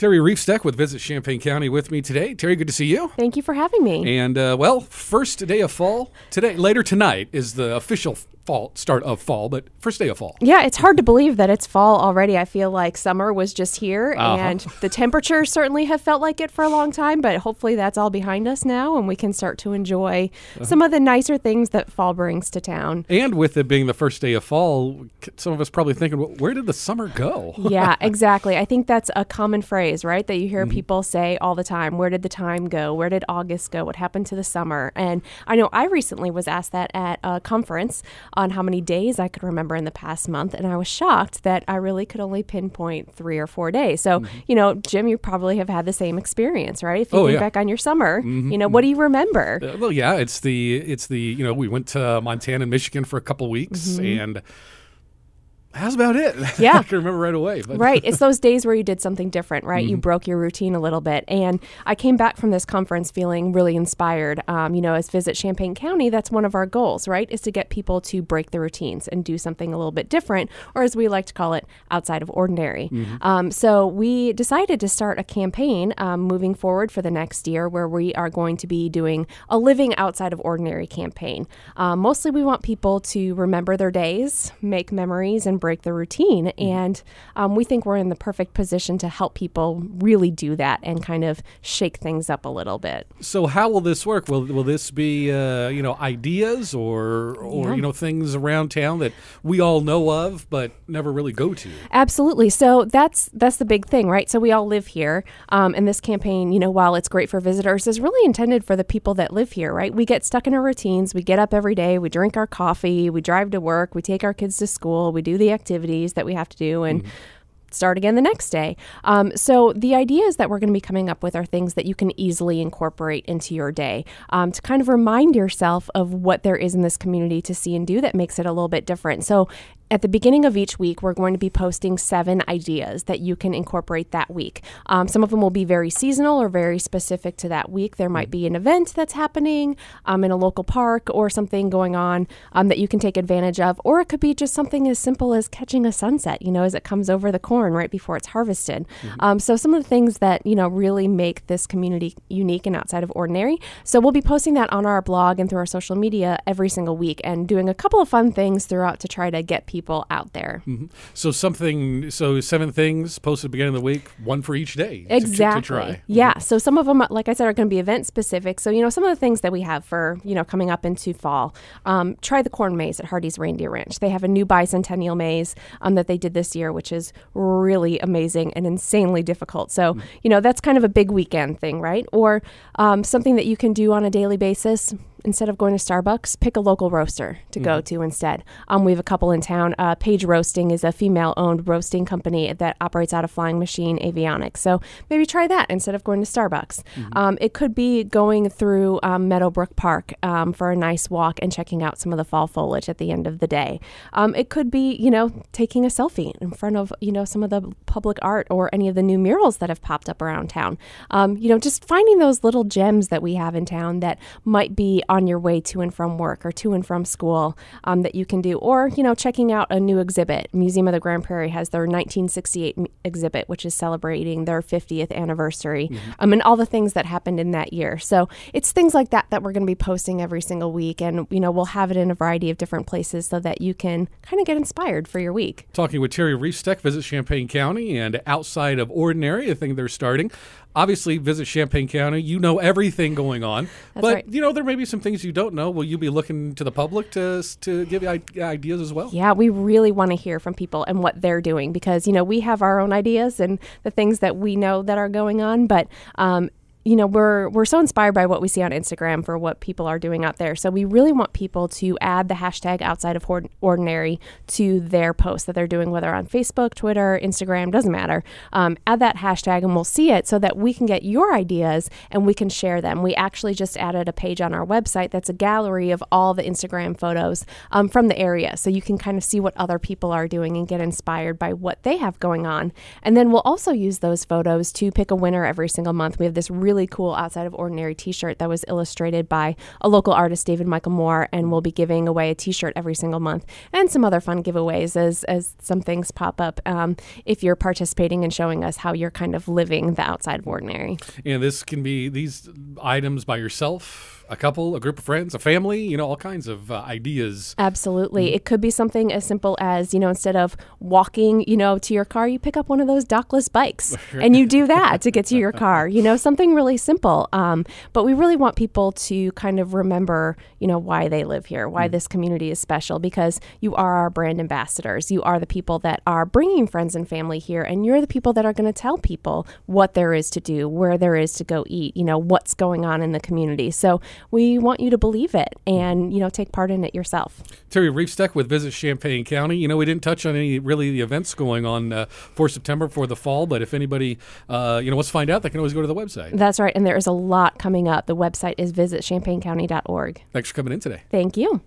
Terri Reifsteck with Visit Champaign County with me today. Terri, good to see you. Thank you for having me. And uh, well, first day of fall today. Later tonight is the official fall start of fall, but first day of fall. Yeah, it's hard to believe that it's fall already. I feel like summer was just here, Uh-huh. and the temperatures certainly have felt like it for a long time. But hopefully, that's all behind us now, and we can start to enjoy Uh-huh. some of the nicer things that fall brings to town. And with it being the first day of fall, some of us probably thinking, well, where did the summer go? yeah, exactly. I think that's a common phrase, right? That you hear Mm-hmm. people say all the time. Where did the time go? Where did August go? What happened to the summer? And I know I recently was asked that at a conference on how many days I could remember in the past month. And I was shocked that I really could only pinpoint three or four days. So, you know, Jim, you probably have had the same experience, right? If you Mm-hmm. Oh, think yeah. Mm-hmm. back on your summer, you know, what do you remember? Uh, well, yeah, it's the it's the you know we went to Montana and Michigan for a couple weeks, and that's about it. Yeah. I can remember right away. But right. It's those days where you did something different, right? Mm-hmm. You broke your routine a little bit. And I came back from this conference feeling really inspired. Um, you know, as Visit Champaign County, that's one of our goals, right? Is to get people to break the routines and do something a little bit different, or as we like to call it, outside of ordinary. Mm-hmm. Um, so we decided to start a campaign um, moving forward for the next year where we are going to be doing a living outside of ordinary campaign. Um, mostly we want people to remember their days, make memories, and break the routine. And um, we think we're in the perfect position to help people really do that and kind of shake things up a little bit. So how will this work? Will will this be uh, you know ideas or or Yeah. you know things around town that we all know of but never really go to? Absolutely. So that's that's the big thing, right? So we all live here, um, and this campaign, you know, while it's great for visitors, is really intended for the people that live here, right? We get stuck in our routines. We get up every day. We drink our coffee. We drive to work. We take our kids to school. We do the activities that we have to do, and start again the next day. Um, so the ideas that we're going to be coming up with are things that you can easily incorporate into your day um, to kind of remind yourself of what there is in this community to see and do that makes it a little bit different. So at the beginning of each week, we're going to be posting seven ideas that you can incorporate that week. Um, some of them will be very seasonal or very specific to that week. There might be an event that's happening um, in a local park or something going on um, that you can take advantage of, or it could be just something as simple as catching a sunset, you know, as it comes over the corn right before it's harvested. Um, so, some of the things that, you know, really make this community unique and outside of ordinary. So, we'll be posting that on our blog and through our social media every single week and doing a couple of fun things throughout to try to get people out there. So something so seven things posted at the beginning of the week, one for each day. to- to- Exactly. To, try. Yeah. So some of them, like I said, are going to be event specific. So you know, some of the things that we have for you know coming up into fall. Um, try the corn maze at Hardy's Reindeer Ranch. They have a new bicentennial maze um, that they did this year, which is really amazing and insanely difficult. So you know, that's kind of a big weekend thing, right? Or um, something that you can do on a daily basis. Instead of going to Starbucks, pick a local roaster to go to instead. Um, we have a couple in town. Uh, Page Roasting is a female owned roasting company that operates out of Flying Machine Avionics. So maybe try that instead of going to Starbucks. Um, it could be going through um, Meadowbrook Park um, for a nice walk and checking out some of the fall foliage at the end of the day. Um, it could be, you know, taking a selfie in front of, you know, some of the public art or any of the new murals that have popped up around town. Um, you know, just finding those little gems that we have in town that might be on your way to and from work or to and from school um, that you can do. Or, you know, checking out a new exhibit. Museum of the Grand Prairie has their 1968 m- exhibit, which is celebrating their 50th anniversary um, and all the things that happened in that year. So it's things like that that we're going to be posting every single week. And, you know, we'll have it in a variety of different places so that you can kind of get inspired for your week. Talking with Terri Reifsteck, visit Champaign County and outside of ordinary, I think they're starting. Obviously, visit Champaign County. You know everything going on, That's but right. you know there may be some things you don't know. Will you be looking to the public to to give you ideas as well? Yeah, we really want to hear from people and what they're doing because, you know, we have our own ideas and the things that we know that are going on, but um, you know we're we're so inspired by what we see on Instagram for what people are doing out there. So we really want people to add the hashtag outside of ordinary to their posts that they're doing, whether on Facebook, Twitter, Instagram, doesn't matter. Um, add that hashtag and we'll see it so that we can get your ideas and we can share them. We actually just added a page on our website that's a gallery of all the Instagram photos um, from the area, so you can kind of see what other people are doing and get inspired by what they have going on. And then we'll also use those photos to pick a winner every single month. We have this really really cool outside of ordinary T-shirt that was illustrated by a local artist, David Michael Moore, and we'll be giving away a T-shirt every single month and some other fun giveaways as as some things pop up. Um, if you're participating and showing us how you're kind of living the outside of ordinary. And this can be these items by yourself a couple, a group of friends, a family, you know, all kinds of uh, ideas. Absolutely. Mm-hmm. It could be something as simple as, you know, instead of walking, you know, to your car, you pick up one of those dockless bikes and you do that to get to your car, you know, something really simple. Um, but we really want people to kind of remember, you know, why they live here, why mm-hmm. this community is special, because you are our brand ambassadors. You are the people that are bringing friends and family here, and you're the people that are going to tell people what there is to do, where there is to go eat, you know, what's going on in the community. So we want you to believe it and you know take part in it yourself. Terri Reifsteck with Visit Champaign County. You know, we didn't touch on any really the events going on uh, for September for the fall, but if anybody uh, you know wants to find out, they can always go to the website. That's right, and there is a lot coming up. The website is visitchampaigncounty.org. Thanks for coming in today. Thank you.